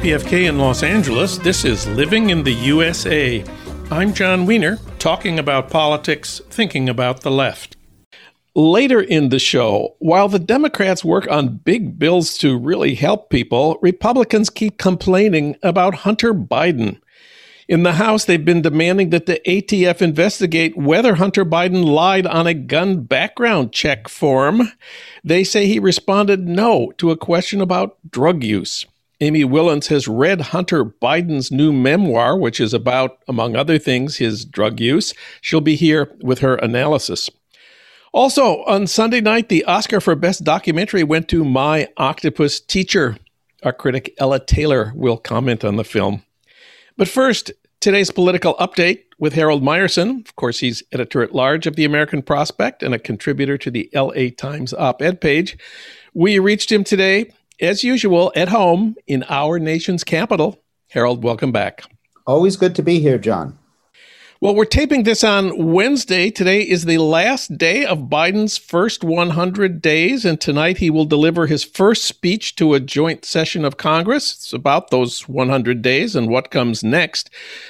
KPFK in Los Angeles. This is Living in the USA. I'm Jon Wiener, talking about politics, thinking about the left. Later in the show, while the Democrats work on big bills to really help people, Republicans keep complaining about Hunter Biden. In the House, they've been demanding that the ATF investigate whether Hunter Biden lied on a gun background check form. They say he responded no to a question about drug use. Amy Wilentz has read Hunter Biden's new memoir, which is about, among other things, his drug use. She'll be here with her analysis. Also, on Sunday night, the Oscar for Best Documentary went to My Octopus Teacher. Our critic Ella Taylor will comment on the film. But first, Today's political update with Harold Meyerson. Of course, he's editor at large of the American Prospect and a contributor to the LA Times op ed page. We reached him today, as usual, at home in our nation's capital. Harold, welcome back. Always good to be here, John. Well, we're taping this on Wednesday. Today is the last day of Biden's first 100 days, and tonight he will deliver his first speech to a joint session of Congress. It's about those 100 days and what comes next.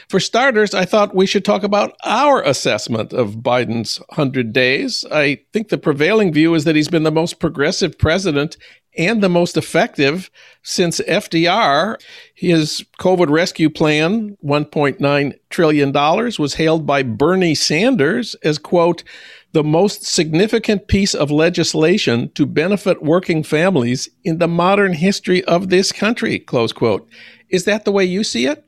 For starters, I thought we should talk about our assessment of Biden's 100 days. I think the prevailing view is that he's been the most progressive president and the most effective since FDR. His COVID rescue plan, $1.9 trillion, was hailed by Bernie Sanders as, quote, the most significant piece of legislation to benefit working families in the modern history of this country, close quote. Is that the way you see it?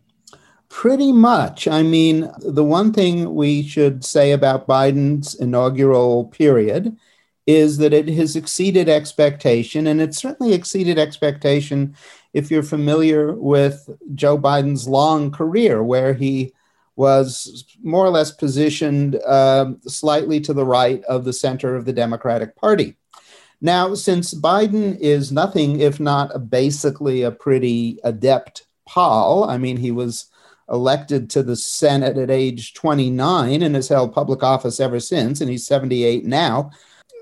Pretty much. I mean, the one thing we should say about Biden's inaugural period is that it has exceeded expectation, and it certainly exceeded expectation if you're familiar with Joe Biden's long career, where he was more or less positioned uh, slightly to the right of the center of the Democratic Party. Now, since Biden is nothing if not a basically a pretty adept pol, I mean, he was elected to the Senate at age 29 and has held public office ever since, and he's 78 now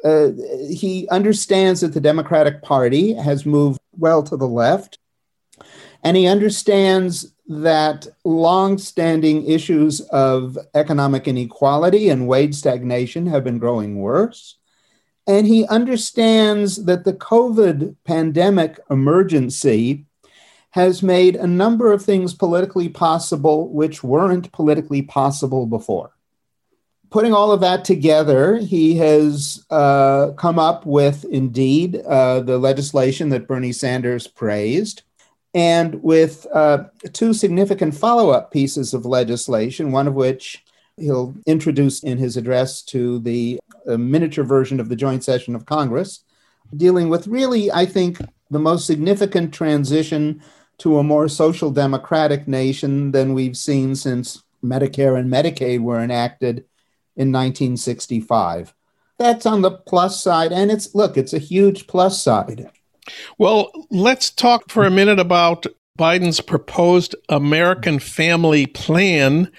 uh, he understands that the Democratic Party has moved well to the left, and he understands that long-standing issues of economic inequality and wage stagnation have been growing worse. And he understands that the COVID pandemic emergency has made a number of things politically possible which weren't politically possible before putting all of that together, he has uh, come up with indeed uh, the legislation that Bernie Sanders praised, and with uh, two significant follow up pieces of legislation, one of which he'll introduce in his address to the uh, miniature version of the joint session of Congress, dealing with really, I think, the most significant transition to a more social democratic nation than we've seen since Medicare and Medicaid were enacted in 1965. That's on the plus side. And it's, look, it's a huge plus side. Well, let's talk for a minute about Biden's proposed American Family Plan,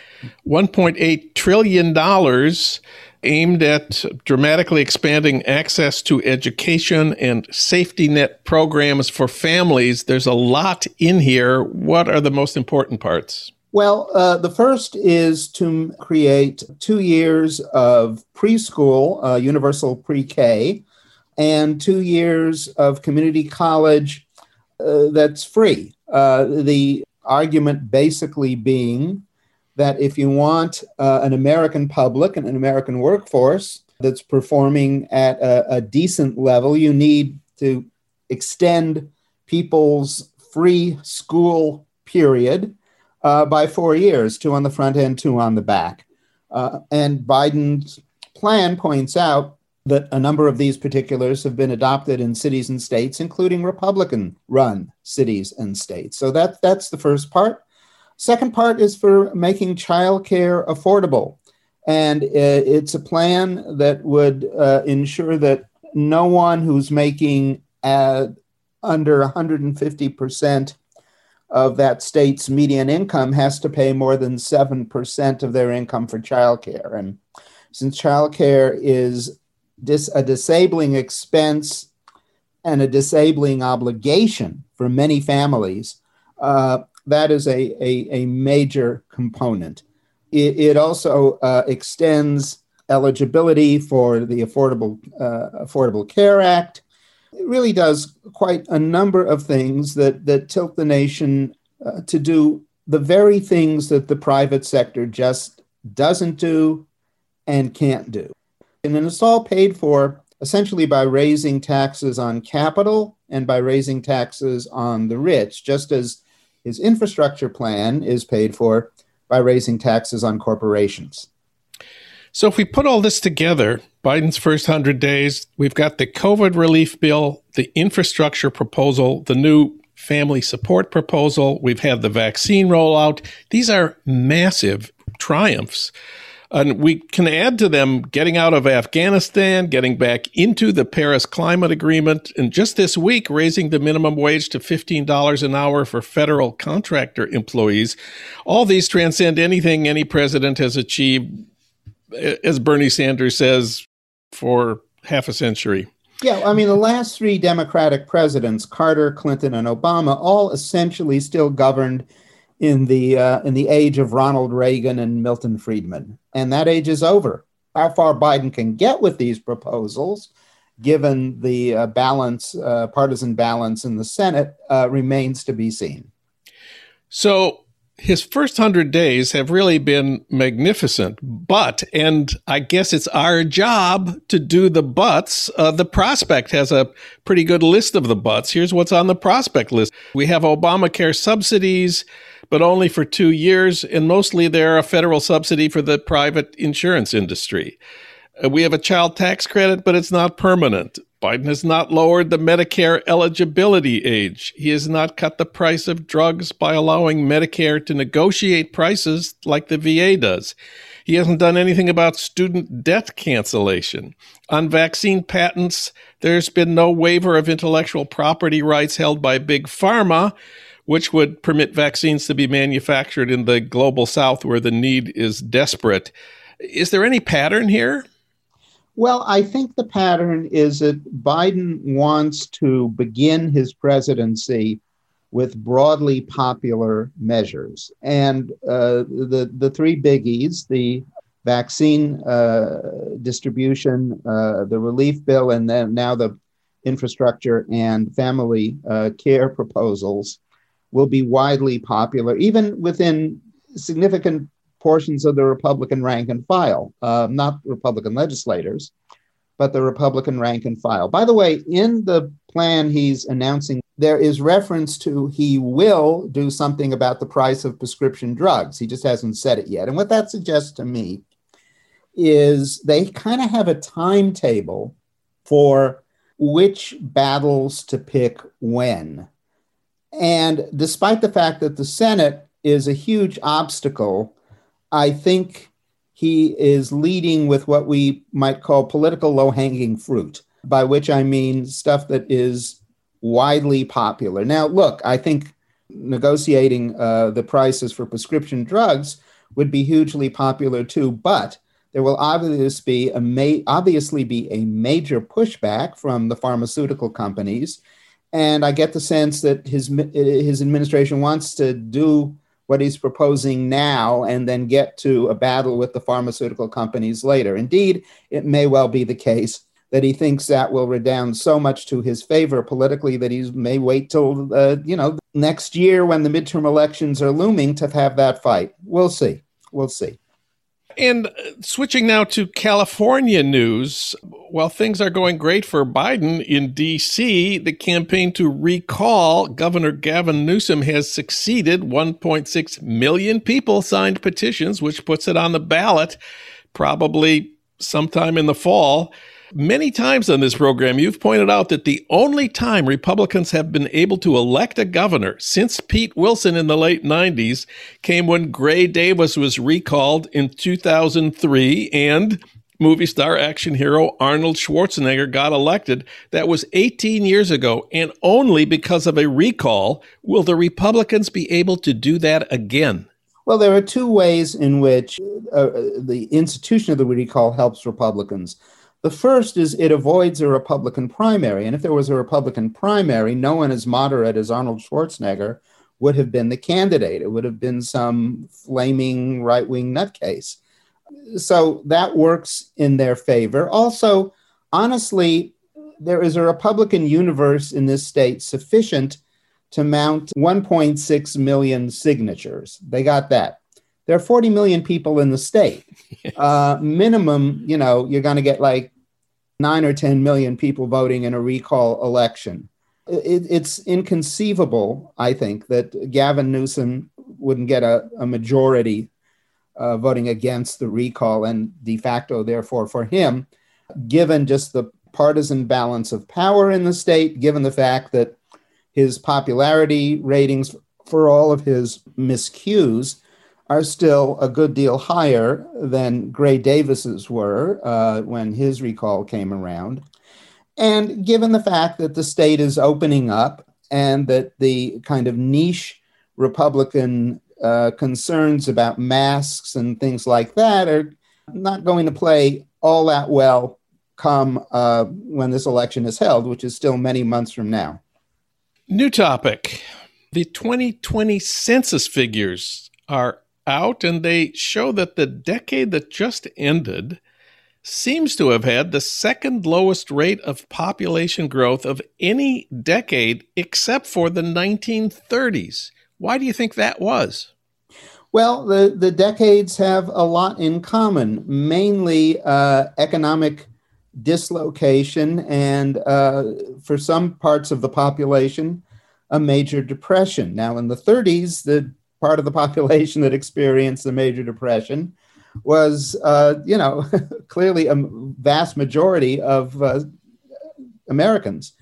$1.8 trillion aimed at dramatically expanding access to education and safety net programs for families. There's a lot in here. What are the most important parts? Well, uh, the first is to create two years of preschool, uh, universal pre K, and two years of community college uh, that's free. Uh, the argument basically being that if you want uh, an American public and an American workforce that's performing at a, a decent level, you need to extend people's free school period uh, by four years, two on the front end, two on the back. Uh, and Biden's plan points out that a number of these particulars have been adopted in cities and states, including Republican run cities and states. So that, that's the first part. Second part is for making childcare affordable. And it's a plan that would uh, ensure that no one who's making uh, under 150% of that state's median income has to pay more than 7% of their income for childcare. And since childcare is dis- a disabling expense and a disabling obligation for many families, Uh, that is a, a, a, major component. It, it also uh, extends eligibility for the Affordable, uh, Affordable Care Act. It really does quite a number of things that, that tilt the nation uh, to do the very things that the private sector just doesn't do and can't do. And then it's all paid for essentially by raising taxes on capital and by raising taxes on the rich, just as his infrastructure plan is paid for by raising taxes on corporations. So, if we put all this together, Biden's first 100 days, we've got the COVID relief bill, the infrastructure proposal, the new family support proposal, we've had the vaccine rollout. These are massive triumphs. And we can add to them getting out of Afghanistan, getting back into the Paris Climate Agreement, and just this week raising the minimum wage to $15 an hour for federal contractor employees. All these transcend anything any president has achieved, as Bernie Sanders says, for half a century. Yeah, I mean, the last three Democratic presidents, Carter, Clinton, and Obama, all essentially still governed in the uh, in the age of Ronald Reagan and Milton Friedman, and that age is over. How far Biden can get with these proposals, given the uh, balance, uh, partisan balance in the Senate, uh, remains to be seen. So his first hundred days have really been magnificent, but, and I guess it's our job to do the buts. Uh, the prospect has a pretty good list of the buts. Here's what's on the prospect list. We have Obamacare subsidies, but only for two years, and mostly they're a federal subsidy for the private insurance industry. Uh, we have a child tax credit, but it's not permanent. Biden has not lowered the Medicare eligibility age. He has not cut the price of drugs by allowing Medicare to negotiate prices like the VA does. He hasn't done anything about student debt cancellation. On vaccine patents, there's been no waiver of intellectual property rights held by Big Pharma, which would permit vaccines to be manufactured in the global south where the need is desperate. Is there any pattern here? Well, I think the pattern is that Biden wants to begin his presidency with broadly popular measures. And uh, the, the three biggies the vaccine uh, distribution, uh, the relief bill, and then now the infrastructure and family uh, care proposals will be widely popular, even within significant portions of the Republican rank and file, uh, not Republican legislators, but the Republican rank and file. By the way, in the plan he's announcing, there is reference to he will do something about the price of prescription drugs. He just hasn't said it yet. And what that suggests to me is they kind of have a timetable for which battles to pick when. And despite the fact that the Senate is a huge obstacle I think he is leading with what we might call political low hanging fruit, by which I mean stuff that is widely popular. Now, look, I think negotiating uh, the prices for prescription drugs would be hugely popular too, but there will obviously be a obviously be a major pushback from the pharmaceutical companies, and I get the sense that his his administration wants to do what he's proposing now and then get to a battle with the pharmaceutical companies later. Indeed, it may well be the case that he thinks that will redound so much to his favor politically that he may wait till uh, you know next year when the midterm elections are looming to have that fight. We'll see. We'll see. And uh, switching now to California news, while things are going great for Biden in D.C., the campaign to recall Governor Gavin Newsom has succeeded. 1.6 million people signed petitions, which puts it on the ballot probably sometime in the fall. Many times on this program, you've pointed out that the only time Republicans have been able to elect a governor since Pete Wilson in the late 90s came when Gray Davis was recalled in 2003 and movie star action hero Arnold Schwarzenegger got elected. That was 18 years ago, and only because of a recall will the Republicans be able to do that again. Well, there are two ways in which uh, the institution of the recall helps Republicans. The first is it avoids a Republican primary. And if there was a Republican primary, no one as moderate as Arnold Schwarzenegger would have been the candidate. It would have been some flaming right wing nutcase. So that works in their favor. Also, honestly, there is a Republican universe in this state sufficient to mount 1.6 million signatures. They got that. There are 40 million people in the state. Yes. Uh, minimum, you know, you're going to get like nine or 10 million people voting in a recall election. It, it's inconceivable, I think, that Gavin Newsom wouldn't get a, a majority uh, voting against the recall and de facto, therefore, for him, given just the partisan balance of power in the state, given the fact that his popularity ratings for all of his miscues are still a good deal higher than Gray Davis's were uh, when his recall came around. And given the fact that the state is opening up and that the kind of niche Republican uh, concerns about masks and things like that are not going to play all that well come uh, when this election is held, which is still many months from now. New topic. The 2020 census figures are out, and they show that the decade that just ended seems to have had the second lowest rate of population growth of any decade except for the 1930s. Why do you think that was? Well, the, the decades have a lot in common, mainly uh, economic dislocation and, uh, for some parts of the population, a major depression. Now, in the 30s, the part of the population that experienced the major depression was, uh, you know, clearly a vast majority of uh, Americans.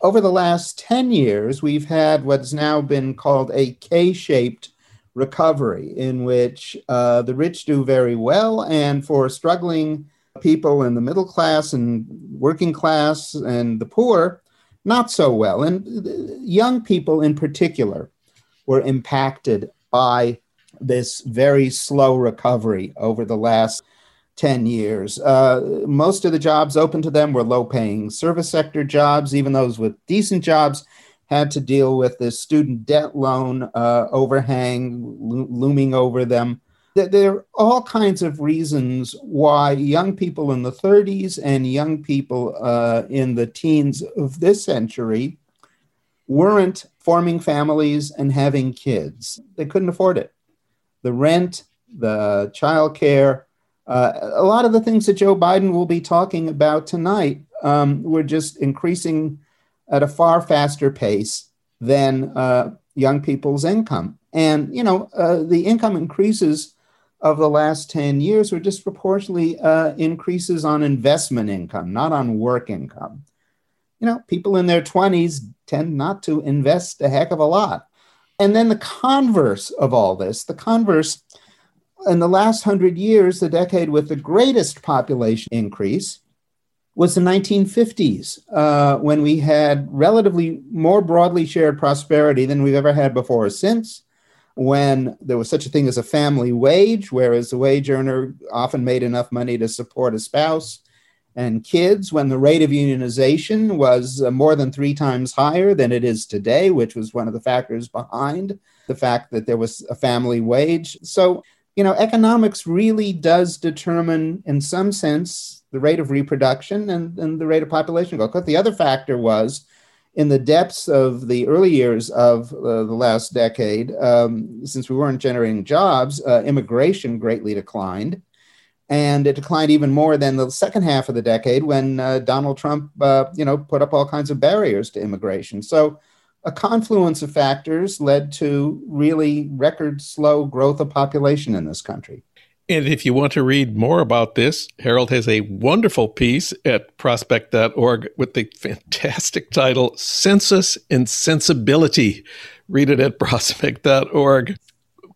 Over the last 10 years, we've had what's now been called a K shaped recovery, in which uh, the rich do very well, and for struggling people in the middle class and working class and the poor, not so well. And young people in particular were impacted by this very slow recovery over the last 10 years. Uh, most of the jobs open to them were low paying service sector jobs. Even those with decent jobs had to deal with this student debt loan uh, overhang lo- looming over them. There are all kinds of reasons why young people in the 30s and young people uh, in the teens of this century weren't forming families and having kids. They couldn't afford it. The rent, the childcare, uh, a lot of the things that Joe Biden will be talking about tonight um, were just increasing at a far faster pace than uh, young people's income. And, you know, uh, the income increases of the last 10 years were disproportionately uh, increases on investment income, not on work income you know, people in their 20s tend not to invest a heck of a lot. And then the converse of all this, the converse, in the last hundred years, the decade with the greatest population increase was the 1950s, uh, when we had relatively more broadly shared prosperity than we've ever had before or since, when there was such a thing as a family wage, whereas the wage earner often made enough money to support a spouse and kids when the rate of unionization was uh, more than three times higher than it is today, which was one of the factors behind the fact that there was a family wage. So, you know, economics really does determine, in some sense, the rate of reproduction and, and the rate of population growth. But the other factor was in the depths of the early years of uh, the last decade, um, since we weren't generating jobs, uh, immigration greatly declined and it declined even more than the second half of the decade when uh, Donald Trump, uh, you know, put up all kinds of barriers to immigration. So, a confluence of factors led to really record slow growth of population in this country. And if you want to read more about this, Harold has a wonderful piece at prospect.org with the fantastic title Census and Sensibility. Read it at prospect.org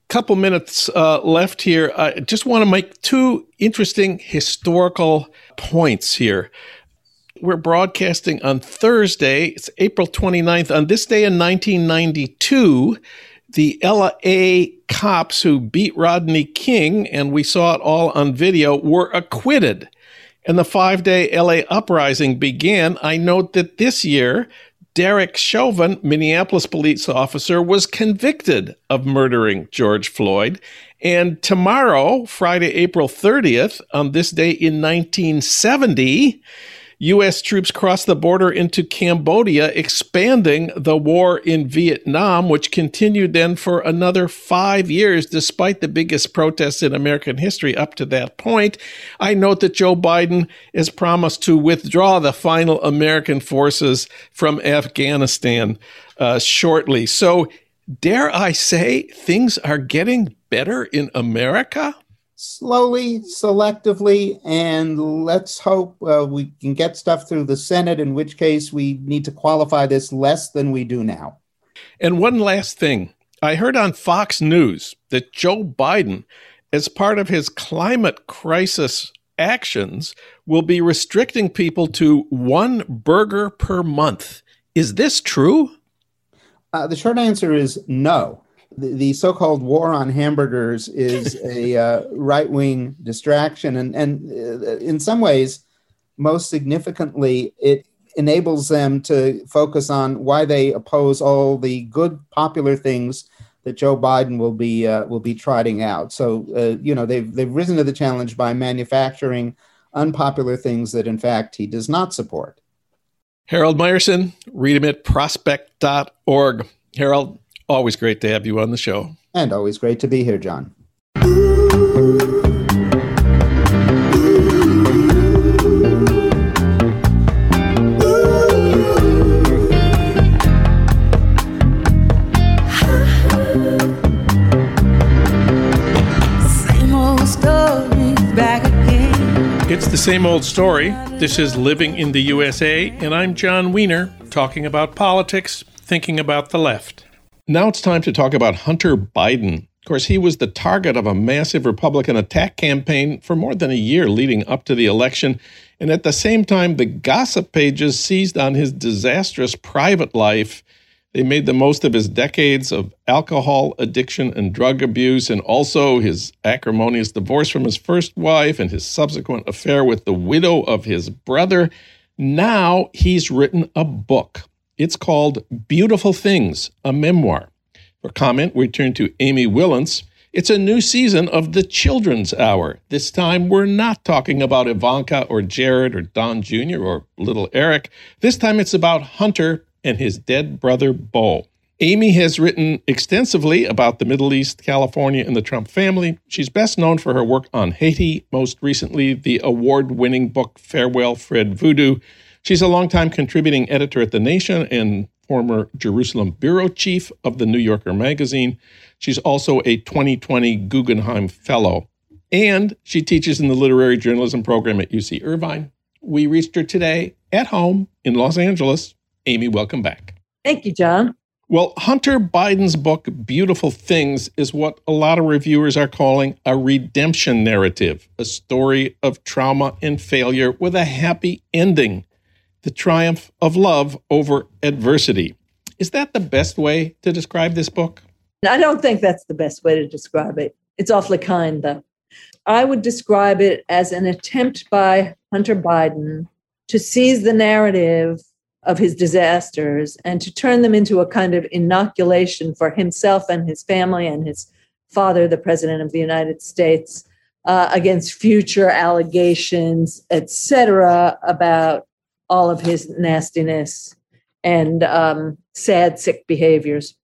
couple minutes uh, left here. I just want to make two interesting historical points here. We're broadcasting on Thursday, it's April 29th. On this day in 1992, the LA cops who beat Rodney King, and we saw it all on video, were acquitted. And the five day LA uprising began. I note that this year, Derek Chauvin, Minneapolis police officer, was convicted of murdering George Floyd. And tomorrow, Friday, April 30th, on this day in 1970, U.S. troops crossed the border into Cambodia, expanding the war in Vietnam, which continued then for another five years, despite the biggest protests in American history up to that point. I note that Joe Biden has promised to withdraw the final American forces from Afghanistan uh, shortly. So, dare I say, things are getting better in America? Slowly, selectively, and let's hope uh, we can get stuff through the Senate, in which case we need to qualify this less than we do now. And one last thing I heard on Fox News that Joe Biden, as part of his climate crisis actions, will be restricting people to one burger per month. Is this true? Uh, the short answer is no the, the so-called war on hamburgers is a uh, right-wing distraction, and and uh, in some ways, most significantly, it enables them to focus on why they oppose all the good popular things that Joe Biden will be uh, will be trotting out. So uh, you know they've they've risen to the challenge by manufacturing unpopular things that in fact he does not support. Harold Meyerson, read him at prospect.org. Harold, Always great to have you on the show. And always great to be here, John. It's the same old story. This is Living in the USA, and I'm Jon Wiener, talking about politics, thinking about the left. Now it's time to talk about Hunter Biden. Of course, he was the target of a massive Republican attack campaign for more than a year leading up to the election. And at the same time, the gossip pages seized on his disastrous private life. They made the most of his decades of alcohol addiction and drug abuse, and also his acrimonious divorce from his first wife and his subsequent affair with the widow of his brother. Now he's written a book it's called Beautiful Things, a memoir. For comment, we turn to Amy Wilentz. It's a new season of the Children's Hour. This time, we're not talking about Ivanka or Jared or Don Jr. or little Eric. This time, it's about Hunter and his dead brother, Beau. Amy has written extensively about the Middle East, California, and the Trump family. She's best known for her work on Haiti, most recently, the award winning book Farewell Fred Voodoo, She's a longtime contributing editor at The Nation and former Jerusalem bureau chief of the New Yorker magazine. She's also a 2020 Guggenheim Fellow. And she teaches in the literary journalism program at UC Irvine. We reached her today at home in Los Angeles. Amy, welcome back. Thank you, John. Well, Hunter Biden's book, Beautiful Things, is what a lot of reviewers are calling a redemption narrative, a story of trauma and failure with a happy ending the triumph of love over adversity. Is that the best way to describe this book? I don't think that's the best way to describe it. It's awfully kind, though. I would describe it as an attempt by Hunter Biden to seize the narrative of his disasters and to turn them into a kind of inoculation for himself and his family and his father, the President of the United States, uh, against future allegations, etc., about all of his nastiness and um, sad, sick behaviors.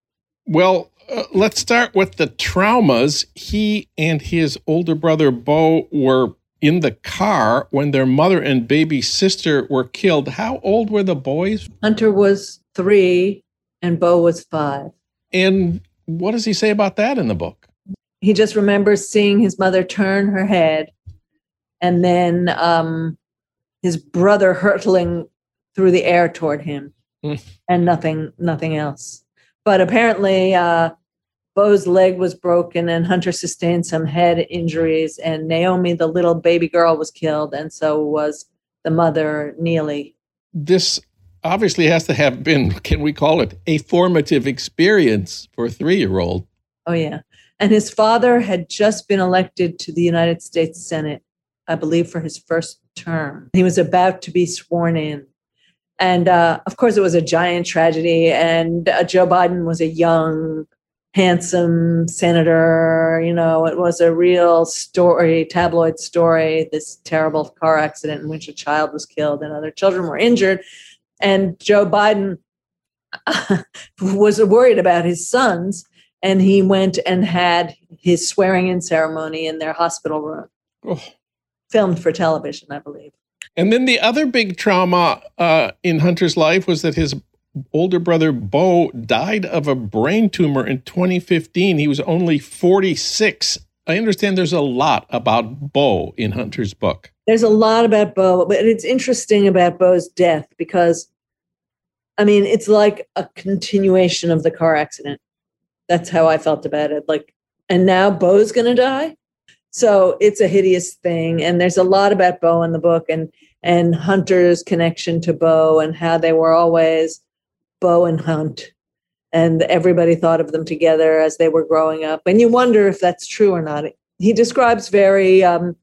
Well, uh, let's start with the traumas. He and his older brother, Beau were in the car when their mother and baby sister were killed. How old were the boys? Hunter was three and Beau was five. And what does he say about that in the book? He just remembers seeing his mother turn her head and then um, his brother hurtling through the air toward him mm. and nothing nothing else. But apparently uh Beau's leg was broken and Hunter sustained some head injuries and Naomi the little baby girl was killed and so was the mother Neely. This obviously has to have been can we call it a formative experience for a 3-year-old oh yeah. And his father had just been elected to the United States Senate I believe for his first term. He was about to be sworn in. And uh, of course, it was a giant tragedy. And uh, Joe Biden was a young, handsome senator. You know, it was a real story, tabloid story, this terrible car accident in which a child was killed and other children were injured. And Joe Biden was worried about his sons. And he went and had his swearing in ceremony in their hospital room, oh. Filmed for television, I believe. And then the other big trauma uh, in Hunter's life was that his older brother Beau died of a brain tumor in 2015. He was only 46. I understand there's a lot about Beau in Hunter's book. There's a lot about Beau, but it's interesting about Beau's death because, I mean, it's like a continuation of the car accident. That's how I felt about it. Like, and now Beau's going to die. So it's a hideous thing. And there's a lot about Beau in the book and and Hunter's connection to Beau and how they were always Beau and Hunt. And everybody thought of them together as they were growing up. And you wonder if that's true or not. He describes very um,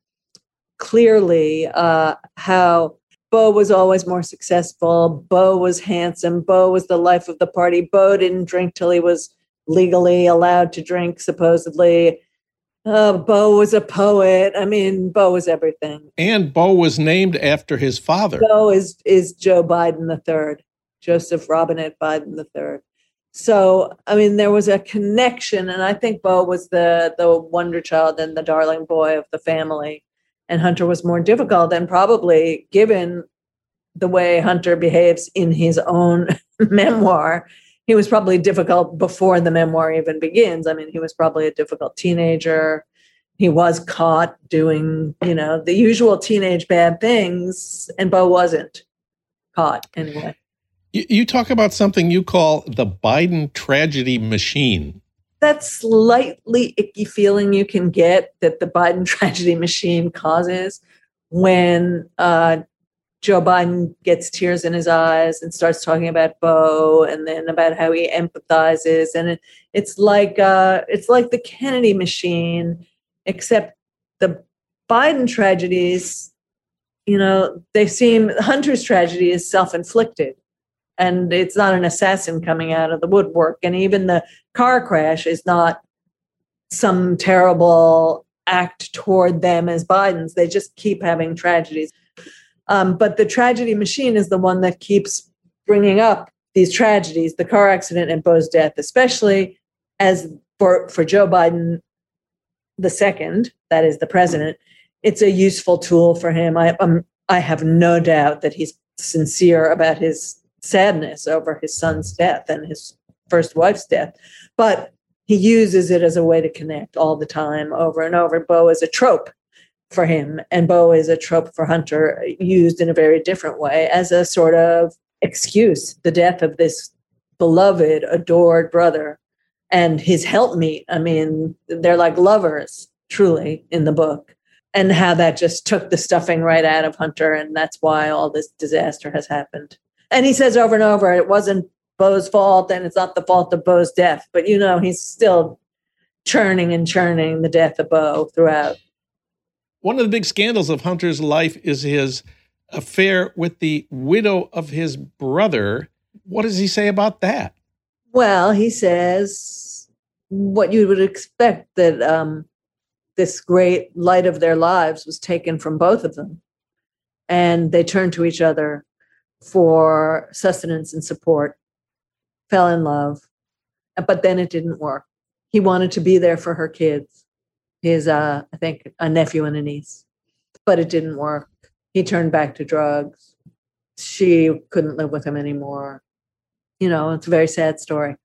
clearly uh, how Beau was always more successful. Beau was handsome. Beau was the life of the party. Beau didn't drink till he was legally allowed to drink, supposedly. Uh, Beau was a poet. I mean, Beau was everything. And Beau was named after his father. Beau is is Joe Biden the third, Joseph Robinette Biden the third. So, I mean, there was a connection, and I think Beau was the the wonder child and the darling boy of the family, and Hunter was more difficult, and probably given the way Hunter behaves in his own memoir, he was probably difficult before the memoir even begins. I mean, he was probably a difficult teenager. He was caught doing, you know, the usual teenage bad things, and Beau wasn't caught anyway. You, you talk about something you call the Biden tragedy machine. That slightly icky feeling you can get that the Biden tragedy machine causes when uh, Joe Biden gets tears in his eyes and starts talking about Beau and then about how he empathizes. And it, it's like uh, it's like the Kennedy machine, except the Biden tragedies, you know, they seem Hunter's tragedy is self-inflicted. And it's not an assassin coming out of the woodwork. And even the car crash is not some terrible act toward them as Biden's. They just keep having tragedies. Um, but the tragedy machine is the one that keeps bringing up these tragedies, the car accident and Beau's death, especially as for, for Joe Biden, the second, that is the president, it's a useful tool for him. I, um, I have no doubt that he's sincere about his sadness over his son's death and his first wife's death. But he uses it as a way to connect all the time over and over. Beau is a trope for him, and Beau is a trope for Hunter, used in a very different way as a sort of excuse. The death of this beloved, adored brother and his helpmeet. I mean, they're like lovers, truly, in the book. And how that just took the stuffing right out of Hunter, and that's why all this disaster has happened. And he says over and over, it wasn't Beau's fault, and it's not the fault of Beau's death. But you know, he's still churning and churning the death of Beau throughout. One of the big scandals of Hunter's life is his affair with the widow of his brother. What does he say about that? Well, he says what you would expect that um, this great light of their lives was taken from both of them. And they turned to each other for sustenance and support, fell in love, but then it didn't work. He wanted to be there for her kids his uh, I think a nephew and a niece, but it didn't work. He turned back to drugs. She couldn't live with him anymore. You know, it's a very sad story.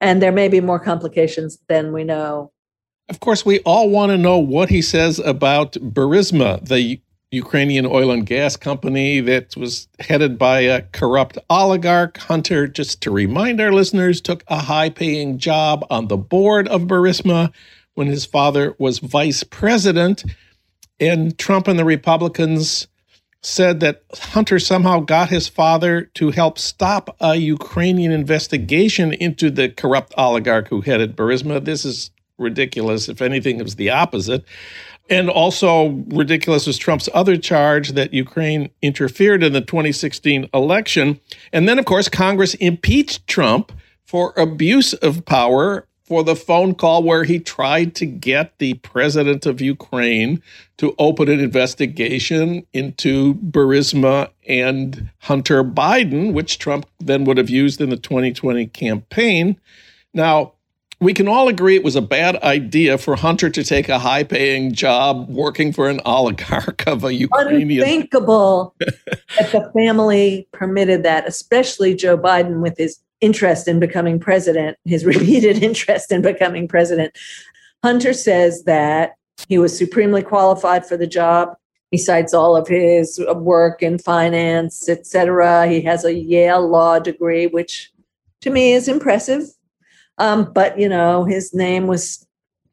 And there may be more complications than we know. Of course, we all want to know what he says about Burisma, the Ukrainian oil and gas company that was headed by a corrupt oligarch. Hunter, just to remind our listeners, took a high paying job on the board of Burisma when his father was vice president. And Trump and the Republicans said that Hunter somehow got his father to help stop a Ukrainian investigation into the corrupt oligarch who headed Burisma. This is ridiculous. If anything, it was the opposite. And also ridiculous was Trump's other charge that Ukraine interfered in the 2016 election. And then, of course, Congress impeached Trump for abuse of power for the phone call where he tried to get the president of Ukraine to open an investigation into Burisma and Hunter Biden, which Trump then would have used in the 2020 campaign. Now, we can all agree it was a bad idea for Hunter to take a high paying job working for an oligarch of a Ukrainian. Unthinkable that the family permitted that, especially Joe Biden with his interest in becoming president, his repeated interest in becoming president. Hunter says that he was supremely qualified for the job. He cites all of his work in finance, etc. He has a Yale law degree, which to me is impressive. Um, but you know, his name was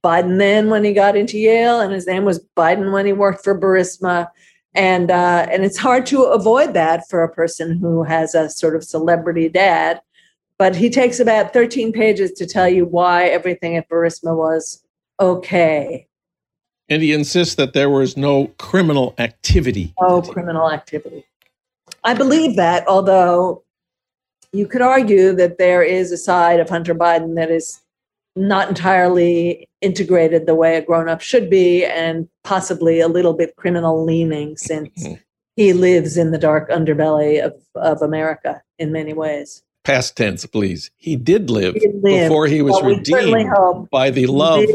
Biden then when he got into Yale, and his name was Biden when he worked for Burisma. And uh, and it's hard to avoid that for a person who has a sort of celebrity dad. But he takes about 13 pages to tell you why everything at Burisma was okay. And he insists that there was no criminal activity. No criminal activity. I believe that, although you could argue that there is a side of Hunter Biden that is not entirely integrated the way a grown up should be, and possibly a little bit criminal leaning since mm-hmm. he lives in the dark underbelly of, of America in many ways past tense, please. He did live, he before he was well, redeemed by the love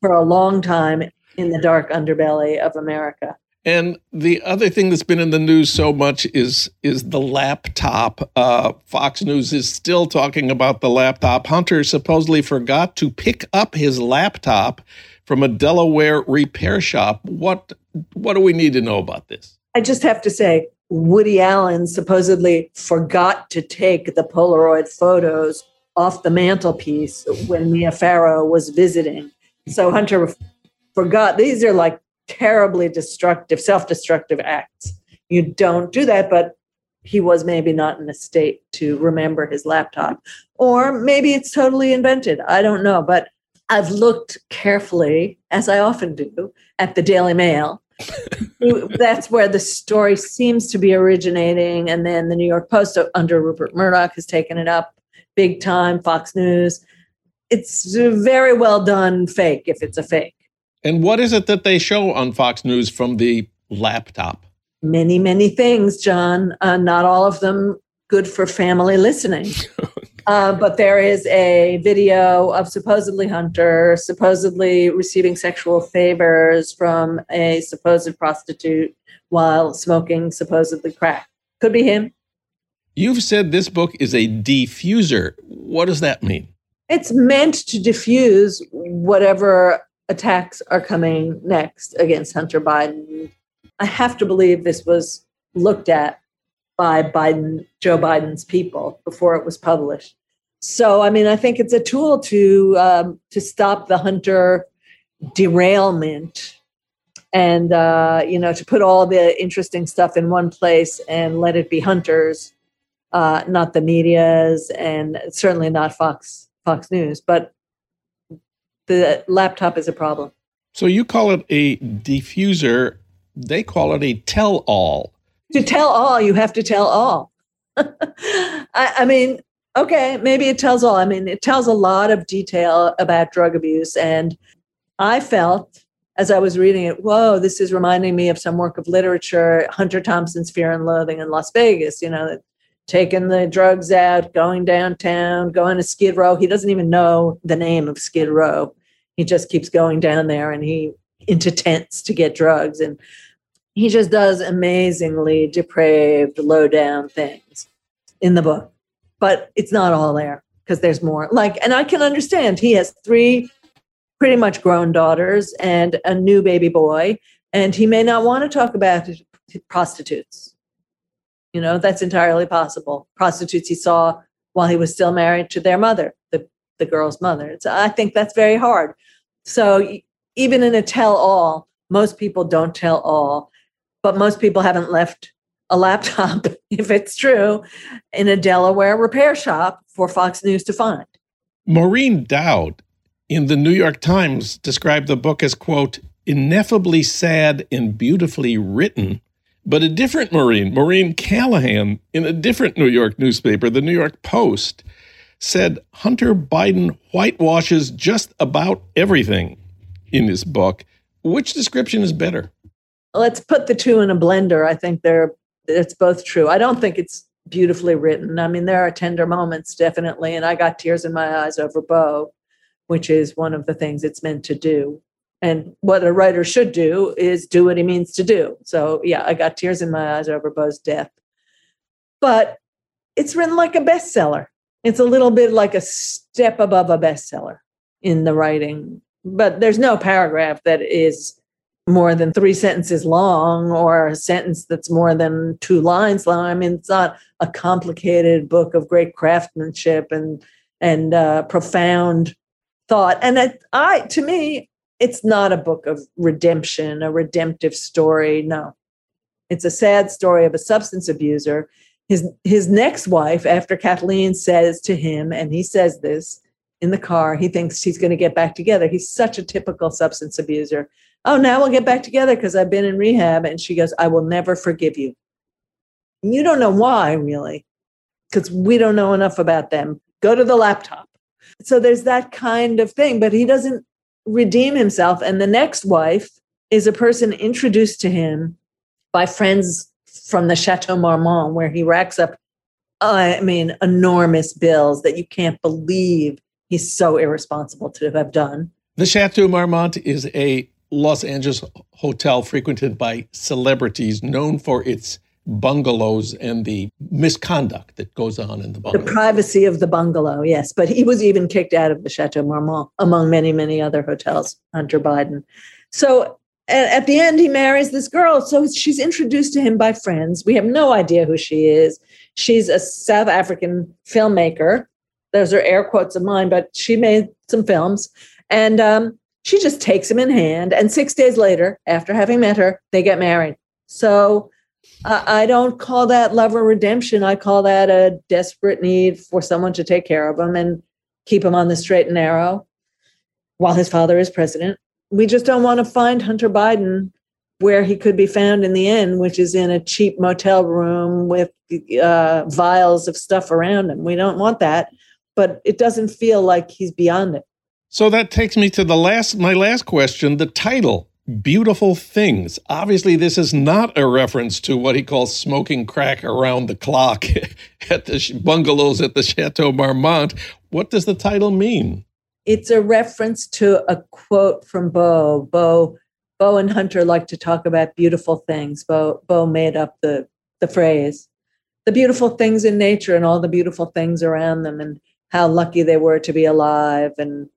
for a long time in the dark underbelly of America. And the other thing that's been in the news so much is is the laptop. Uh, Fox News is still talking about the laptop. Hunter supposedly forgot to pick up his laptop from a Delaware repair shop. What what do we need to know about this? I just have to say, Woody Allen supposedly forgot to take the Polaroid photos off the mantelpiece when Mia Farrow was visiting. So Hunter forgot. These are like terribly destructive, self destructive acts. You don't do that, but he was maybe not in a state to remember his laptop. Or maybe it's totally invented. I don't know. But I've looked carefully, as I often do, at the Daily Mail that's where the story seems to be originating. And then the New York Post under Rupert Murdoch has taken it up big time, Fox News. It's very well done fake if it's a fake. And what is it that they show on Fox News from the laptop? Many, many things, John. Uh, not all of them good for family listening. Uh, but there is a video of supposedly Hunter supposedly receiving sexual favors from a supposed prostitute while smoking supposedly crack. Could be him. You've said this book is a diffuser. What does that mean? It's meant to diffuse whatever attacks are coming next against Hunter Biden. I have to believe this was looked at by Biden, Joe Biden's people before it was published. So, I mean, I think it's a tool to um, to stop the hunter derailment, and uh, you know, to put all the interesting stuff in one place and let it be hunters, uh, not the media's, and certainly not Fox Fox News. But the laptop is a problem. So you call it a diffuser. They call it a tell-all to tell all, you have to tell all. I, I, mean, okay, maybe it tells all. I mean, it tells a lot of detail about drug abuse. And I felt as I was reading it, whoa, this is reminding me of some work of literature, Hunter Thompson's Fear and Loathing in Las Vegas, you know, taking the drugs out, going downtown, going to Skid Row. He doesn't even know the name of Skid Row. He just keeps going down there and he into tents to get drugs. And he just does amazingly depraved, low down things in the book. But it's not all there because there's more. Like, and I can understand he has three pretty much grown daughters and a new baby boy, and he may not want to talk about prostitutes. You know, that's entirely possible. Prostitutes he saw while he was still married to their mother, the, the girl's mother. It's, I think that's very hard. So even in a tell all, most people don't tell all but most people haven't left a laptop, if it's true, in a Delaware repair shop for Fox News to find. Maureen Dowd in the New York Times described the book as, quote, ineffably sad and beautifully written. But a different Maureen, Maureen Callahan, in a different New York newspaper, the New York Post, said Hunter Biden whitewashes just about everything in his book. Which description is better? Let's put the two in a blender. I think they're it's both true. I don't think it's beautifully written. I mean, there are tender moments, definitely, and I got tears in my eyes over Beau, which is one of the things it's meant to do. And what a writer should do is do what he means to do. So, yeah, I got tears in my eyes over Beau's death. But it's written like a bestseller. It's a little bit like a step above a bestseller in the writing. But there's no paragraph that is more than three sentences long or a sentence that's more than two lines long. I mean, it's not a complicated book of great craftsmanship and and uh, profound thought. And it, I, to me, it's not a book of redemption, a redemptive story. No, it's a sad story of a substance abuser. His his next wife, after Kathleen says to him, and he says this in the car, he thinks he's going to get back together. He's such a typical substance abuser oh, now we'll get back together because I've been in rehab. And she goes, I will never forgive you. You don't know why, really, because we don't know enough about them. Go to the laptop. So there's that kind of thing, but he doesn't redeem himself. And the next wife is a person introduced to him by friends from the Chateau Marmont, where he racks up, I mean, enormous bills that you can't believe he's so irresponsible to have done. The Chateau Marmont is a Los Angeles hotel frequented by celebrities, known for its bungalows and the misconduct that goes on in the bungalow. The privacy of the bungalow, yes. But he was even kicked out of the Chateau Marmont, among many, many other hotels, Hunter Biden. So at the end, he marries this girl. So she's introduced to him by friends. We have no idea who she is. She's a South African filmmaker. Those are air quotes of mine, but she made some films. And um, she just takes him in hand. And six days later, after having met her, they get married. So uh, I don't call that love or redemption. I call that a desperate need for someone to take care of him and keep him on the straight and narrow while his father is president. We just don't want to find Hunter Biden where he could be found in the end, which is in a cheap motel room with uh, vials of stuff around him. We don't want that, but it doesn't feel like he's beyond it. So that takes me to the last my last question, the title. Beautiful Things. Obviously, this is not a reference to what he calls smoking crack around the clock at the bungalows at the Chateau Marmont. What does the title mean? It's a reference to a quote from Beau. Beau, Beau and Hunter like to talk about beautiful things. Beau, Beau made up the the phrase, the beautiful things in nature and all the beautiful things around them, and how lucky they were to be alive, and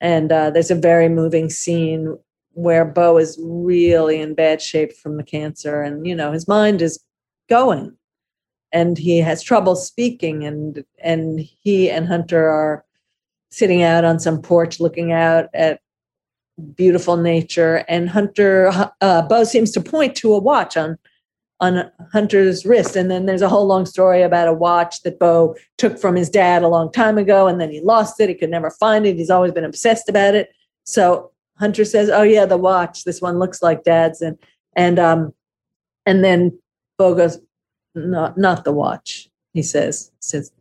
and uh, there's a very moving scene where Beau is really in bad shape from the cancer, and you know his mind is going, and he has trouble speaking, and and he and Hunter are sitting out on some porch looking out at beautiful nature, and Hunter uh, Beau seems to point to a watch on on Hunter's wrist. And then there's a whole long story about a watch that Beau took from his dad a long time ago, and then he lost it. He could never find it. He's always been obsessed about it. So Hunter says, "Oh yeah, the watch. This one looks like Dad's." And and um, and then Beau goes, "Not not the watch." He says, "Says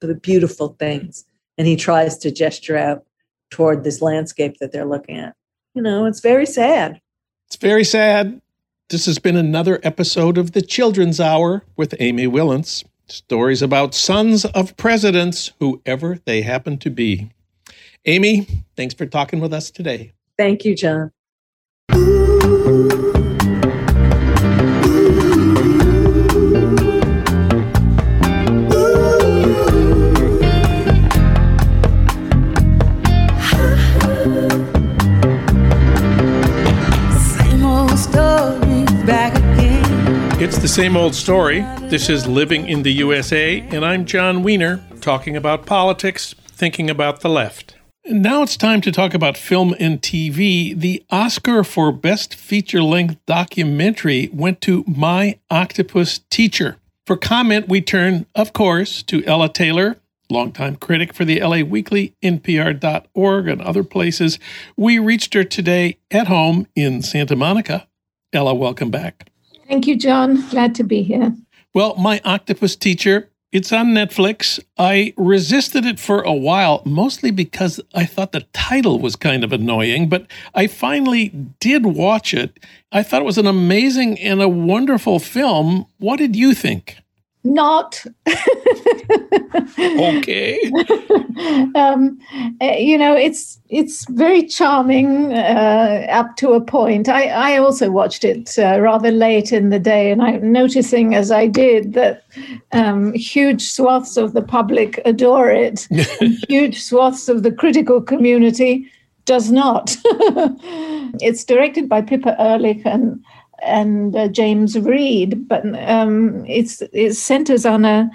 the beautiful things," and he tries to gesture out toward this landscape that they're looking at. You know, it's very sad. It's very sad. This has been another episode of the Children's Hour with Amy Wilentz. Stories about sons of presidents, whoever they happen to be. Amy, thanks for talking with us today. Thank you, Jon. It's the same old story. This is Living in the USA, and I'm Jon Wiener, talking about politics, thinking about the left. Now it's time to talk about film and TV. The Oscar for Best Feature Length Documentary went to My Octopus Teacher. For comment, we turn, of course, to Ella Taylor, longtime critic for the LA Weekly, NPR.org, and other places. We reached her today at home in Santa Monica. Ella, welcome back. Thank you, Jon. Glad to be here. Well, my octopus teacher, it's on Netflix. I resisted it for a while, mostly because I thought the title was kind of annoying, but I finally did watch it. I thought it was an amazing and a wonderful film. What did you think? Not. okay. um, eh, you know, it's it's very charming uh, up to a point. I, I also watched it uh, rather late in the day, and I'm noticing as I did that um, huge swaths of the public adore it, huge swaths of the critical community does not. it's directed by Pippa Ehrlich and and uh, James Reed, but um, it's it centers on a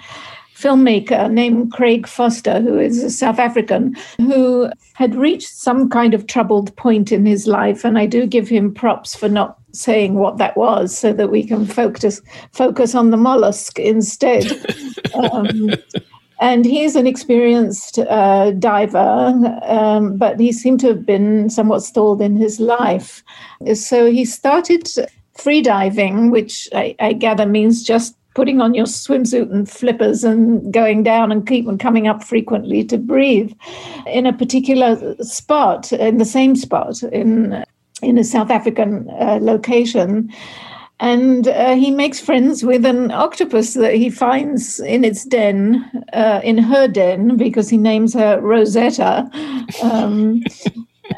filmmaker named Craig Foster, who is a South African, who had reached some kind of troubled point in his life, and I do give him props for not saying what that was, so that we can focus focus on the mollusk instead. um, and he's an experienced uh, diver, um, but he seemed to have been somewhat stalled in his life. So he started free diving, which I, I gather means just putting on your swimsuit and flippers and going down and keep on coming up frequently to breathe in a particular spot, in the same spot in in a South African uh, location. And uh, he makes friends with an octopus that he finds in its den, uh, in her den, because he names her Rosetta. Um,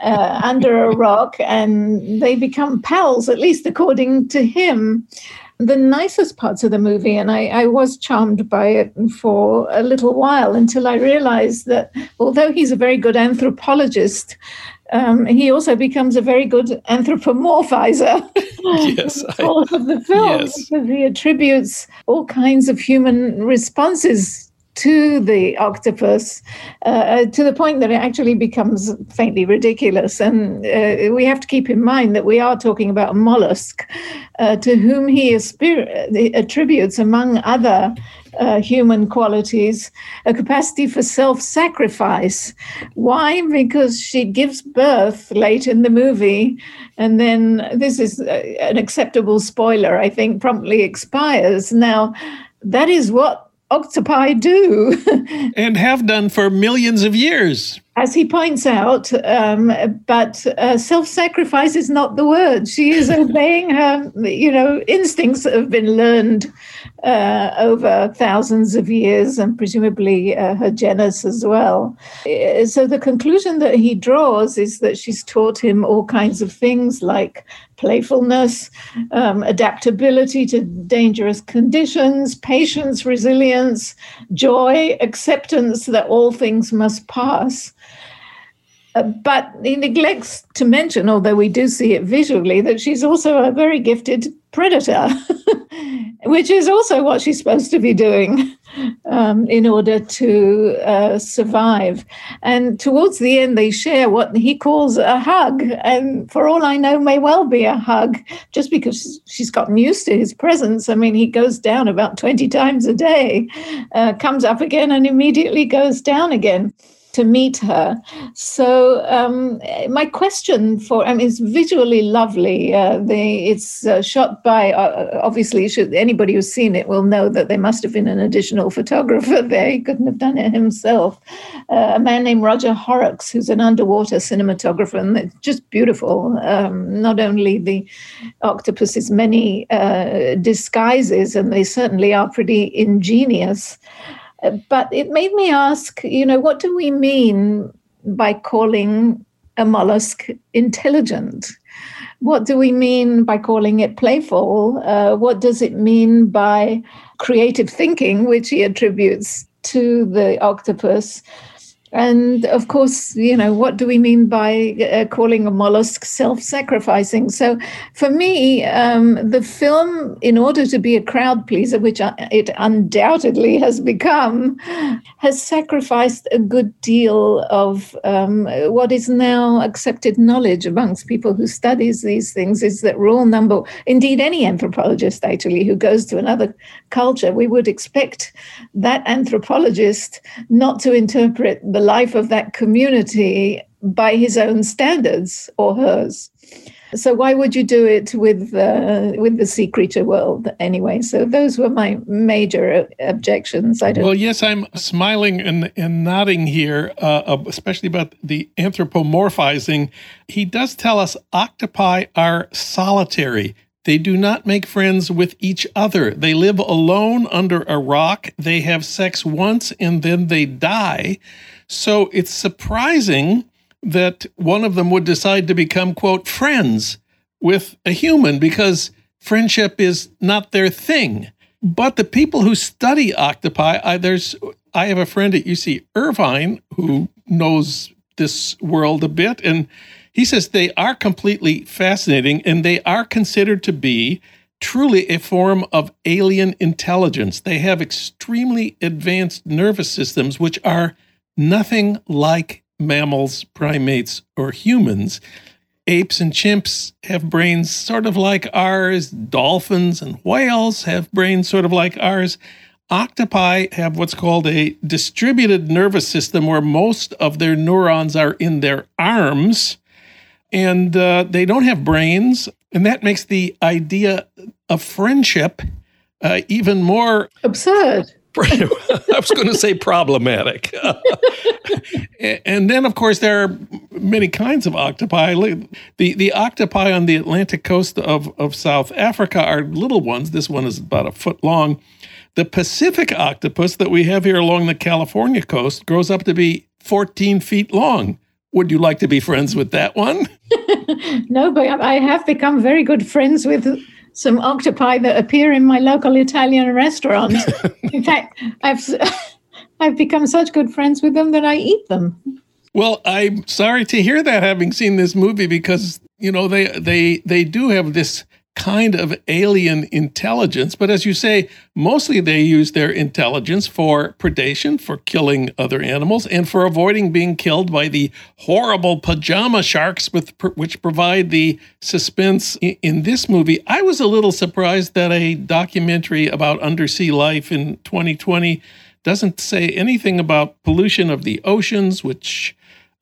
uh, under a rock and they become pals, at least according to him. The nicest parts of the movie, and I, I was charmed by it for a little while until I realized that although he's a very good anthropologist, um, he also becomes a very good anthropomorphizer yes, all of the film yes. because he attributes all kinds of human responses to the octopus uh, uh, to the point that it actually becomes faintly ridiculous. And uh, we have to keep in mind that we are talking about a mollusk uh, to whom he attributes, among other uh, human qualities, a capacity for self sacrifice. Why? Because she gives birth late in the movie, and then this is uh, an acceptable spoiler, I think, promptly expires. Now, that is what octopi do. and have done for millions of years. As he points out, um, but uh, self sacrifice is not the word. She is obeying her, you know, instincts that have been learned uh, over thousands of years and presumably uh, her genus as well. Uh, so the conclusion that he draws is that she's taught him all kinds of things like playfulness, um, adaptability to dangerous conditions, patience, resilience, joy, acceptance that all things must pass. Uh, but he neglects to mention, although we do see it visually, that she's also a very gifted predator, which is also what she's supposed to be doing um, in order to uh, survive. And towards the end, they share what he calls a hug. And for all I know, may well be a hug, just because she's gotten used to his presence. I mean, he goes down about 20 times a day, uh, comes up again, and immediately goes down again to meet her. So um, my question for I mean, it's visually lovely. Uh, the, it's uh, shot by uh, obviously should, anybody who's seen it will know that there must have been an additional photographer there. He couldn't have done it himself. Uh, a man named Roger Horrocks, who's an underwater cinematographer, and it's just beautiful. Um, not only the octopus's many uh, disguises, and they certainly are pretty ingenious but it made me ask, you know, what do we mean by calling a mollusk intelligent? What do we mean by calling it playful? Uh, what does it mean by creative thinking, which he attributes to the octopus? And of course, you know, what do we mean by uh, calling a mollusk self sacrificing? So for me, um, the film, in order to be a crowd pleaser, which it undoubtedly has become, has sacrificed a good deal of um, what is now accepted knowledge amongst people who studies these things is that rule number, indeed, any anthropologist actually who goes to another culture, we would expect that anthropologist not to interpret the life of that community by his own standards or hers. So why would you do it with uh, with the sea creature world anyway? So those were my major objections. I don't. Well, yes, I'm smiling and, and nodding here, uh, especially about the anthropomorphizing. He does tell us octopi are solitary. They do not make friends with each other. They live alone under a rock. They have sex once and then they die. So it's surprising that one of them would decide to become, quote, friends with a human because friendship is not their thing. But the people who study octopi, I, there's, I have a friend at UC Irvine who knows this world a bit, and he says they are completely fascinating and they are considered to be truly a form of alien intelligence. They have extremely advanced nervous systems, which are nothing like mammals, primates, or humans. Apes and chimps have brains sort of like ours. Dolphins and whales have brains sort of like ours. Octopi have what's called a distributed nervous system where most of their neurons are in their arms and uh, they don't have brains. And that makes the idea of friendship uh, even more absurd. I was going to say problematic. and then, of course, there are many kinds of octopi. The, the octopi on the Atlantic coast of, of South Africa are little ones. This one is about a foot long. The Pacific octopus that we have here along the California coast grows up to be 14 feet long. Would you like to be friends with that one? no, but I have become very good friends with some octopi that appear in my local Italian restaurant. in fact, I've I've become such good friends with them that I eat them. Well, I'm sorry to hear that having seen this movie because you know they they they do have this kind of alien intelligence. But as you say, mostly they use their intelligence for predation, for killing other animals, and for avoiding being killed by the horrible pajama sharks with, which provide the suspense in this movie. I was a little surprised that a documentary about undersea life in 2020 doesn't say anything about pollution of the oceans, which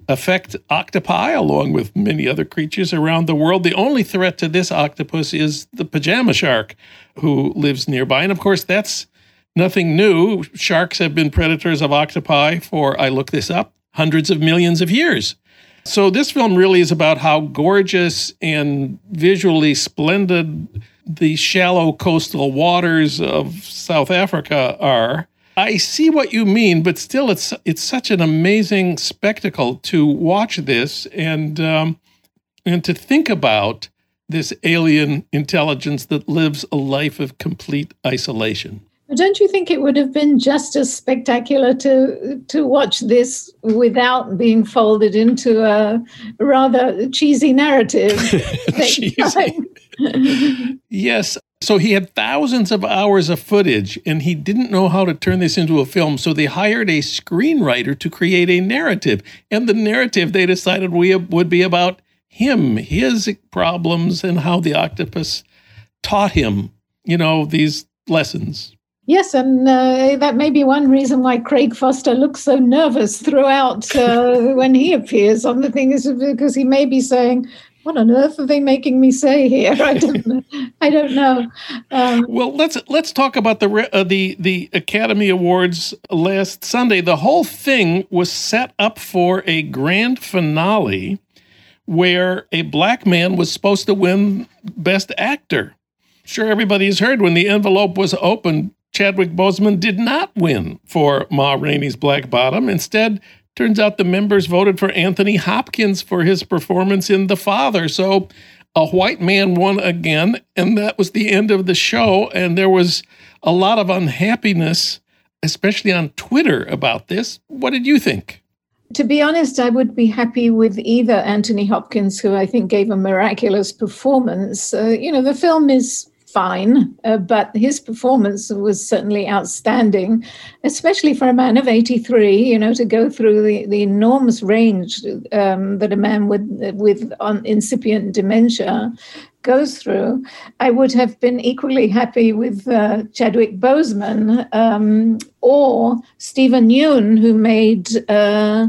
affect octopi along with many other creatures around the world. The only threat to this octopus is the pajama shark who lives nearby. And of course, that's nothing new. Sharks have been predators of octopi for, I look this up, hundreds of millions of years. So this film really is about how gorgeous and visually splendid the shallow coastal waters of South Africa are I see what you mean, but still, it's it's such an amazing spectacle to watch this and um, and to think about this alien intelligence that lives a life of complete isolation. Don't you think it would have been just as spectacular to to watch this without being folded into a rather cheesy narrative? cheesy. yes, so he had thousands of hours of footage and he didn't know how to turn this into a film. So they hired a screenwriter to create a narrative. And the narrative they decided we would be about him, his problems, and how the octopus taught him, you know, these lessons. Yes, and uh, that may be one reason why Craig Foster looks so nervous throughout uh, when he appears on the thing, is because he may be saying, what on earth are they making me say here? I don't. I don't know. Um, well, let's let's talk about the uh, the the Academy Awards last Sunday. The whole thing was set up for a grand finale where a black man was supposed to win Best Actor. Sure, everybody's heard when the envelope was opened, Chadwick Boseman did not win for Ma Rainey's Black Bottom. Instead, Turns out the members voted for Anthony Hopkins for his performance in The Father. So a white man won again, and that was the end of the show. And there was a lot of unhappiness, especially on Twitter, about this. What did you think? to be honest, I would be happy with either Anthony Hopkins, who I think gave a miraculous performance. Uh, you know, the film is fine, uh, but his performance was certainly outstanding, especially for a man of 83, you know, to go through the, the enormous range um, that a man with, with incipient dementia goes through. I would have been equally happy with uh, Chadwick Boseman um, or Steven Yeun, who made, uh,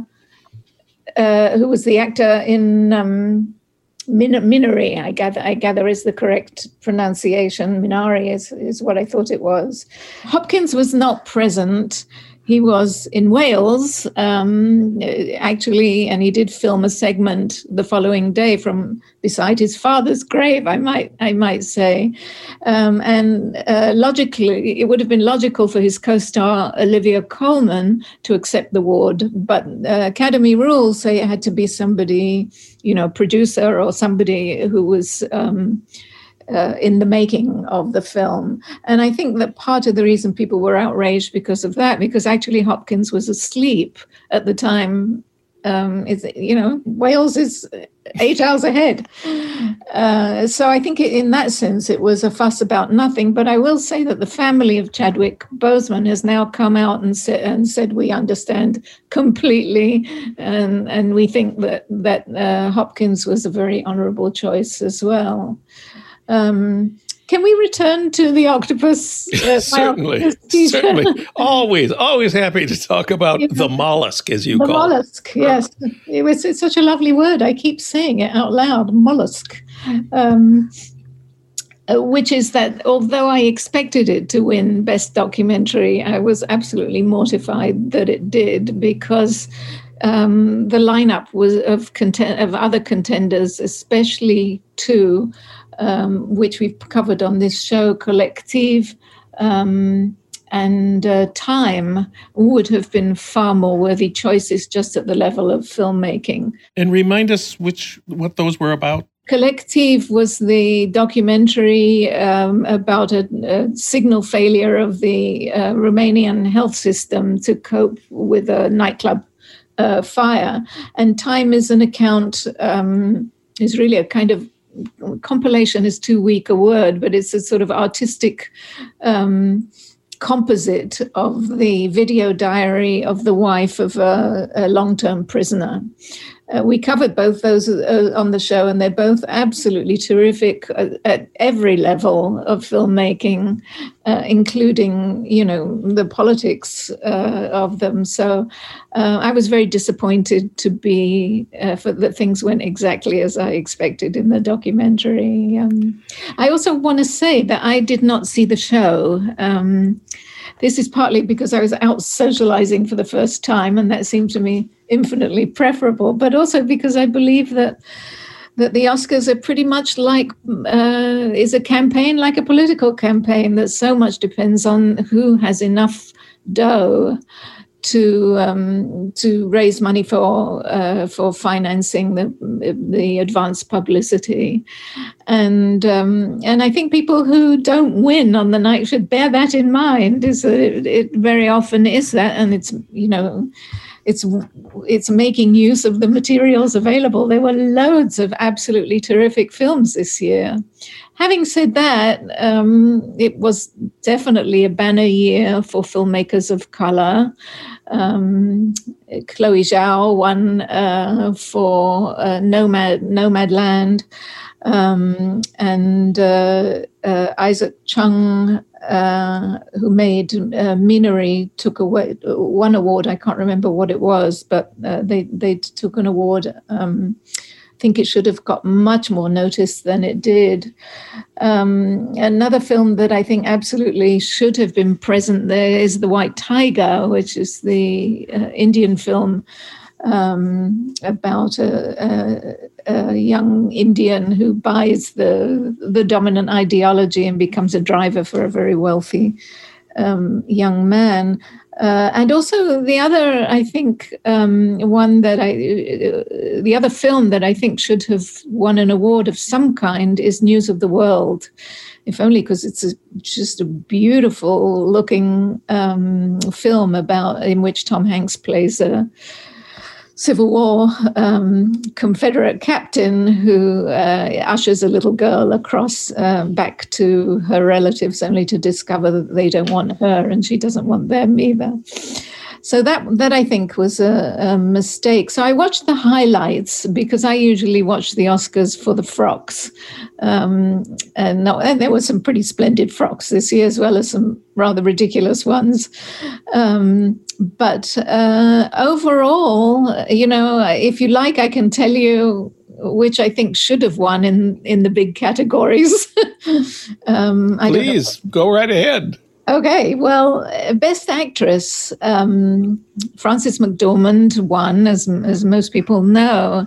uh who was the actor in. Um, Min- Minari, I gather, I gather is the correct pronunciation. Minari is, is what I thought it was. Hopkins was not present he was in Wales, um, actually, and he did film a segment the following day from beside his father's grave. I might, I might say, um, and uh, logically, it would have been logical for his co-star Olivia Colman to accept the award, but uh, Academy rules say it had to be somebody, you know, producer or somebody who was. Um, uh, in the making of the film. And I think that part of the reason people were outraged because of that, because actually Hopkins was asleep at the time. Um, it's, you know, Wales is eight hours ahead. Uh, so I think in that sense it was a fuss about nothing. But I will say that the family of Chadwick Boseman has now come out and, sa- and said we understand completely, and and we think that that uh, Hopkins was a very honourable choice as well. Um, can we return to the octopus? Uh, certainly, octopus certainly. always, always happy to talk about yeah. the mollusk, as you the call mollusk, it. Mollusk, yes. It was it's such a lovely word. I keep saying it out loud. Mollusk. Um, uh, which is that although I expected it to win Best Documentary, I was absolutely mortified that it did because um, the lineup was of content of other contenders, especially two um, which we've covered on this show, Collective um, and uh, Time, would have been far more worthy choices just at the level of filmmaking. And remind us which what those were about. Collective was the documentary um, about a, a, signal failure of the uh, Romanian health system to cope with a nightclub uh, fire. And Time is an account, um, is really a kind of compilation is too weak a word, but it's a sort of artistic um, composite of the video diary of the wife of a, a long term prisoner. Uh, we covered both those uh, on the show, and they're both absolutely terrific at, at every level of filmmaking, uh, including, you know, the politics uh, of them. So uh, I was very disappointed to be uh, for that things went exactly as I expected in the documentary. Um, I also want to say that I did not see the show. Um, this is partly because I was out socializing for the first time, and that seemed to me infinitely preferable, but also because I believe that that the Oscars are pretty much like uh, is a campaign like a political campaign that so much depends on who has enough dough to um, to raise money for uh, for financing the the advanced publicity, and um, and I think people who don't win on the night should bear that in mind. Is that it, it very often is that, and it's you know it's it's making use of the materials available. There were loads of absolutely terrific films this year. Having said that, um, it was definitely a banner year for filmmakers of color. Um, Chloe Zhao won uh, for uh, Nomad Nomadland, um, and uh, uh Isaac Chung, uh, who made Minari, took away one award. I can't remember what it was, but they they took an award. Um, think it should have got much more notice than it did. Um, another film that I think absolutely should have been present there is The White Tiger, which is the uh, Indian film um, about a, a, a, young Indian who buys the the dominant ideology and becomes a driver for a very wealthy um, young man. Uh, and also the other, I think, um, one that I, uh, the other film that I think should have won an award of some kind is News of the World, if only because it's a, just a beautiful looking um, film about in which Tom Hanks plays a Civil War um, Confederate captain who uh, ushers a little girl across uh, back to her relatives, only to discover that they don't want her and she doesn't want them either. So that that I think was a, a, mistake. So I watched the highlights because I usually watch the Oscars for the frocks, um, and, and, there were some pretty splendid frocks this year as well as some rather ridiculous ones. Um, but uh, overall, you know, if you like, I can tell you which I think should have won in in the big categories. um, Please go right ahead. Okay, well, Best Actress, um, Frances McDormand won, as, as most people know.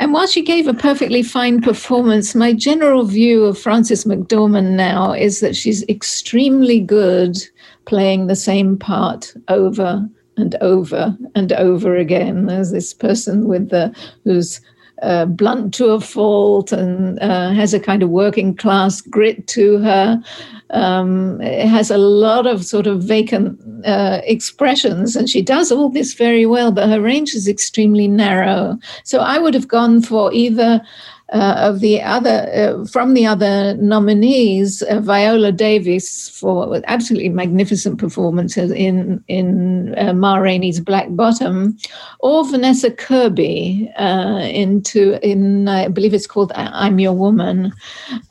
And while she gave a perfectly fine performance, my general view of Frances McDormand now is that she's extremely good playing the same part over and over and over again. There's this person with the who's uh, blunt to a fault and uh, has a kind of working class grit to her, um, it has a lot of sort of vacant uh, expressions, and she does all this very well, but her range is extremely narrow. So I would have gone for either uh, of the other uh, from the other nominees, uh, Viola Davis for absolutely magnificent performances in in uh, Ma Rainey's Black Bottom, or Vanessa Kirby uh, into in I believe it's called I'm Your Woman,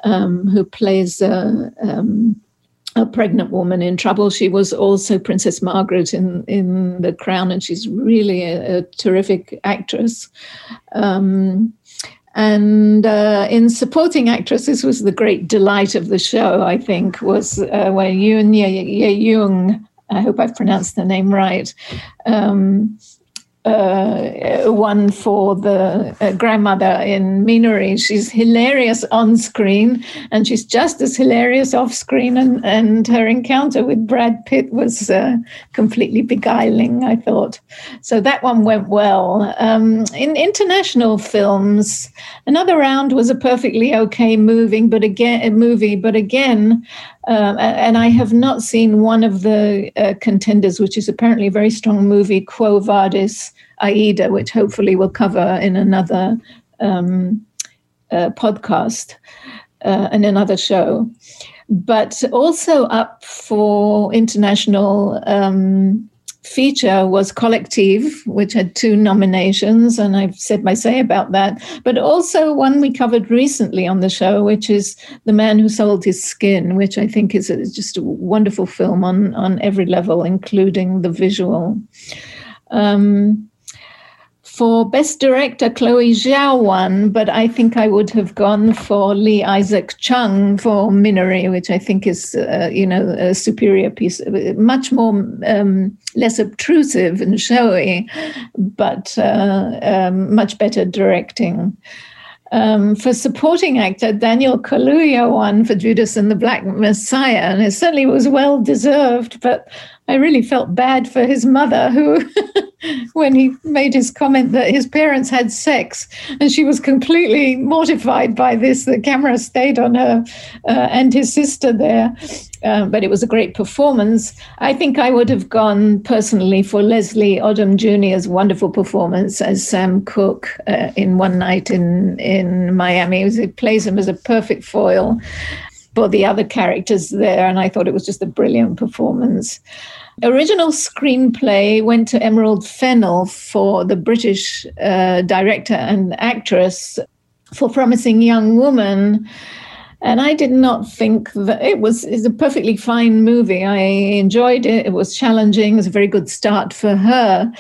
um, who plays. Um, a pregnant woman in trouble. She was also Princess Margaret in, in The Crown, and she's really a, a terrific actress. Um, and uh, in supporting actress, this was the great delight of the show, I think, was uh, when Yoon Ye Young, I hope I've pronounced the name right, um, uh, one for the uh, grandmother in Minari. She's hilarious on screen, and she's just as hilarious off screen. And, and her encounter with Brad Pitt was uh, completely beguiling, I thought. So that one went well. Um, in international films, another round was a perfectly okay moving, but again, movie, but again, uh, and I have not seen one of the uh, contenders, which is apparently a very strong movie, Quo Vadis Aida, which hopefully we'll cover in another um, uh, podcast uh, and another show. But also up for international um, feature was Collective, which had two nominations, and I've said my say about that. But also one we covered recently on the show, which is The Man Who Sold His Skin, which I think is a, just a wonderful film on, on every level, including the visual. Um, for Best Director, Chloe Zhao won, but I think I would have gone for Lee Isaac Chung for Minari, which I think is, uh, you know, a superior piece, much more um, less obtrusive and showy, but uh, um, much better directing. Um, for supporting actor, Daniel Kaluuya won for Judas and the Black Messiah, and it certainly was well deserved. But I really felt bad for his mother, who, when he made his comment that his parents had sex, and she was completely mortified by this. The camera stayed on her uh, and his sister there, um, but it was a great performance. I think I would have gone personally for Leslie Odom Jr.'s wonderful performance as Sam Cooke uh, in One Night in in Miami. He plays him as a perfect foil for the other characters there, and I thought it was just a brilliant performance. Original screenplay went to Emerald Fennell for the British uh, director and actress for Promising Young Woman. And I did not think that it was is a perfectly fine movie. I enjoyed it. It was challenging. It was a very good start for her.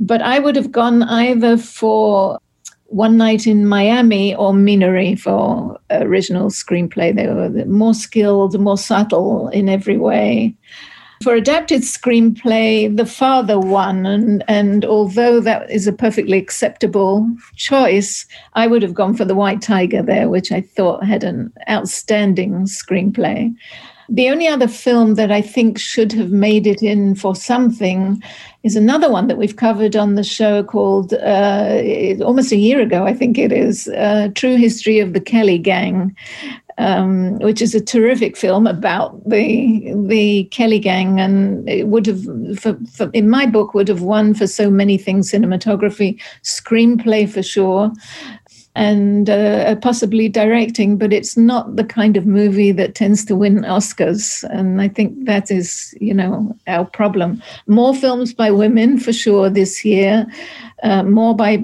But I would have gone either for one Night in Miami or Minari for original screenplay. They were more skilled, more subtle in every way. For adapted screenplay, The Father won, and, and although that is a perfectly acceptable choice, I would have gone for The White Tiger there, which I thought had an outstanding screenplay. The only other film that I think should have made it in for something is another one that we've covered on the show called uh, almost a year ago, I think it is, uh, True History of the Kelly Gang. um, which is a terrific film about the the Kelly Gang, and it would have, for, for, in my book, would have won for so many things: cinematography, screenplay for sure, and uh, possibly directing. But it's not the kind of movie that tends to win Oscars, and I think that is, you know, our problem. More films by women for sure this year uh, more by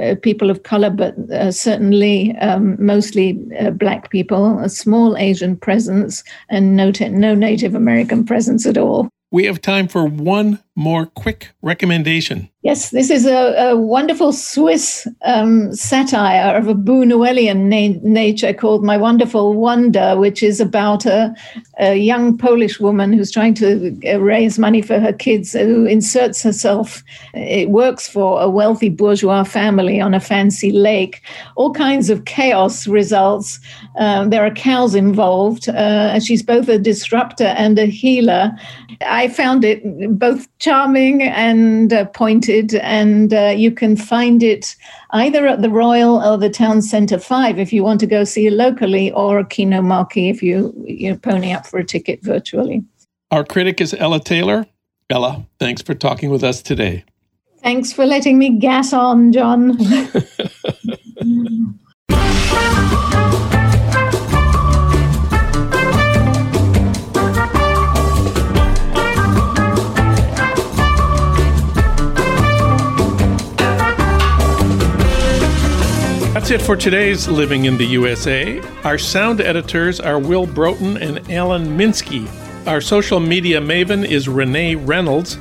uh, people of color, but uh, certainly um, mostly uh, black people, a small Asian presence, and no, no Native American presence at all. We have time for one more quick recommendation. Yes, this is a, a wonderful Swiss um, satire of a Buñuelian na- nature called My Wonderful Wanda, which is about a, a young Polish woman who's trying to uh, raise money for her kids, who inserts herself. It works for a wealthy bourgeois family on a fancy lake. All kinds of chaos results. Um, there are cows involved, uh, and she's both a disruptor and a healer. I found it both charming and uh, pointed, and uh, you can find it either at the Royal or the Town Centre 5 if you want to go see it locally, or Kino Marquee if you, you pony up for a ticket virtually. Our critic is Ella Taylor. Ella, thanks for talking with us today. Thanks for letting me gas on, Jon. it for today's Living in the USA. Our sound editors are Will Broughton and Alan Minsky. Our social media maven is Renee Reynolds.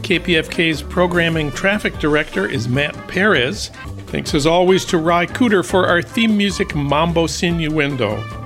KPFK's programming traffic director is Matt Perez. Thanks as always to Ry Cooder for our theme music Mambo Sinuendo.